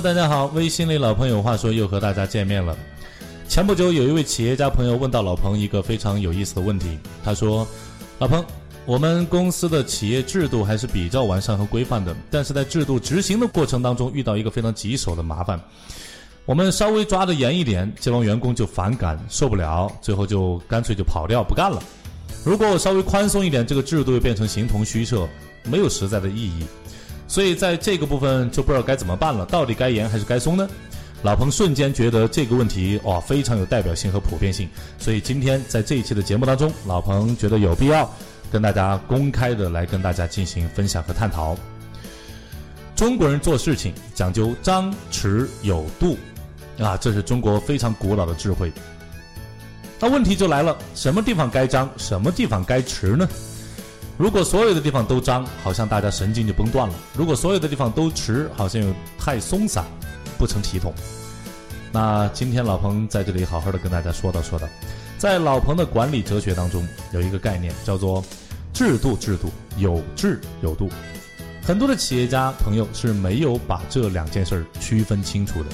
大家好，微信里老朋友话说又和大家见面了。前不久有一位企业家朋友问到老彭一个非常有意思的问题，他说：“老彭，我们公司的企业制度还是比较完善和规范的，但是在制度执行的过程当中遇到一个非常棘手的麻烦。我们稍微抓得严一点，这帮员工就反感受不了，最后就干脆就跑掉不干了。如果我稍微宽松一点，这个制度又变成形同虚设，没有实在的意义。”所以在这个部分就不知道该怎么办了，到底该严还是该松呢？老彭瞬间觉得这个问题哇非常有代表性和普遍性，所以今天在这一期的节目当中，老彭觉得有必要跟大家公开的来跟大家进行分享和探讨。中国人做事情讲究张弛有度，啊，这是中国非常古老的智慧。那问题就来了，什么地方该张，什么地方该弛呢？如果所有的地方都张，好像大家神经就崩断了；如果所有的地方都迟，好像又太松散，不成体统。那今天老彭在这里好好的跟大家说道说道，在老彭的管理哲学当中，有一个概念叫做制度制度有制有度。很多的企业家朋友是没有把这两件事儿区分清楚的，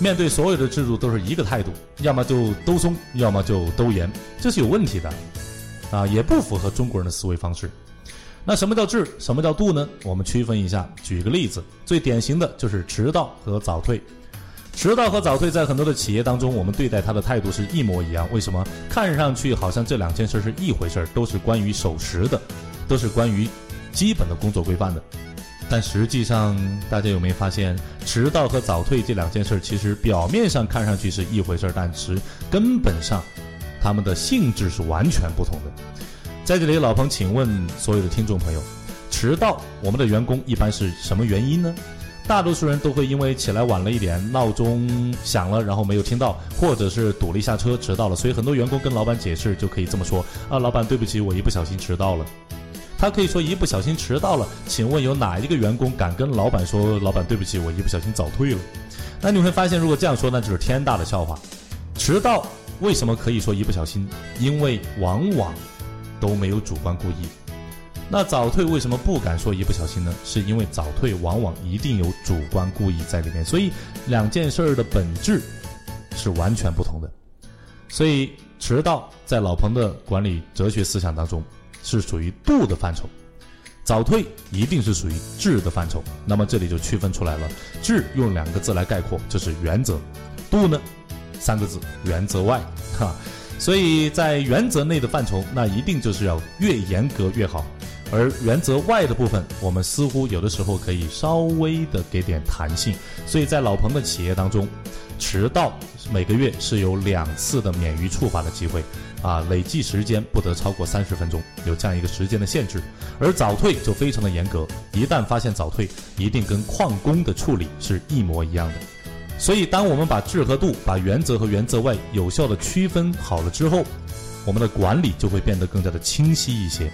面对所有的制度都是一个态度，要么就都松，要么就都严，这是有问题的。啊，也不符合中国人的思维方式。那什么叫智？什么叫度呢？我们区分一下。举个例子，最典型的就是迟到和早退。迟到和早退在很多的企业当中，我们对待它的态度是一模一样。为什么？看上去好像这两件事是一回事儿，都是关于守时的，都是关于基本的工作规范的。但实际上，大家有没有发现，迟到和早退这两件事其实表面上看上去是一回事儿，但是根本上。他们的性质是完全不同的。在这里，老彭，请问所有的听众朋友，迟到，我们的员工一般是什么原因呢？大多数人都会因为起来晚了一点，闹钟响了，然后没有听到，或者是堵了一下车，迟到了。所以很多员工跟老板解释，就可以这么说：啊，老板，对不起，我一不小心迟到了。他可以说一不小心迟到了。请问有哪一个员工敢跟老板说，老板，对不起，我一不小心早退了？那你会发现，如果这样说，那就是天大的笑话。迟到。为什么可以说一不小心？因为往往都没有主观故意。那早退为什么不敢说一不小心呢？是因为早退往往一定有主观故意在里面。所以两件事儿的本质是完全不同的。所以迟到在老彭的管理哲学思想当中是属于度的范畴，早退一定是属于质的范畴。那么这里就区分出来了，质用两个字来概括就是原则，度呢？三个字，原则外，哈，所以在原则内的范畴，那一定就是要越严格越好。而原则外的部分，我们似乎有的时候可以稍微的给点弹性。所以在老彭的企业当中，迟到每个月是有两次的免于处罚的机会，啊，累计时间不得超过三十分钟，有这样一个时间的限制。而早退就非常的严格，一旦发现早退，一定跟旷工的处理是一模一样的。所以，当我们把质和度、把原则和原则外有效的区分好了之后，我们的管理就会变得更加的清晰一些。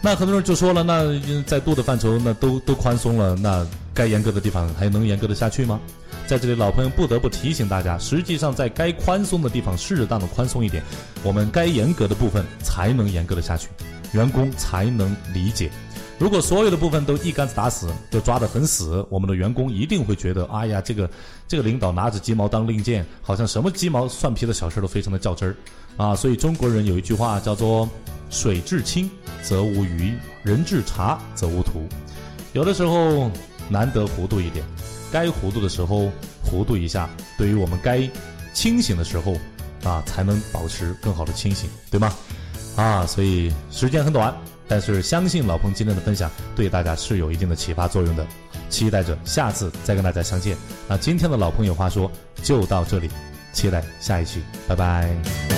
那很多人就说了，那在度的范畴，那都都宽松了，那该严格的地方还能严格的下去吗？在这里，老朋友不得不提醒大家，实际上在该宽松的地方适当的宽松一点，我们该严格的部分才能严格的下去，员工才能理解。如果所有的部分都一竿子打死，就抓得很死，我们的员工一定会觉得，哎呀，这个这个领导拿着鸡毛当令箭，好像什么鸡毛蒜皮的小事都非常的较真儿，啊，所以中国人有一句话叫做“水至清则无鱼，人至察则无徒”，有的时候难得糊涂一点，该糊涂的时候糊涂一下，对于我们该清醒的时候，啊，才能保持更好的清醒，对吗？啊，所以时间很短。但是相信老彭今天的分享对大家是有一定的启发作用的，期待着下次再跟大家相见。那今天的老朋友话说就到这里，期待下一期，拜拜。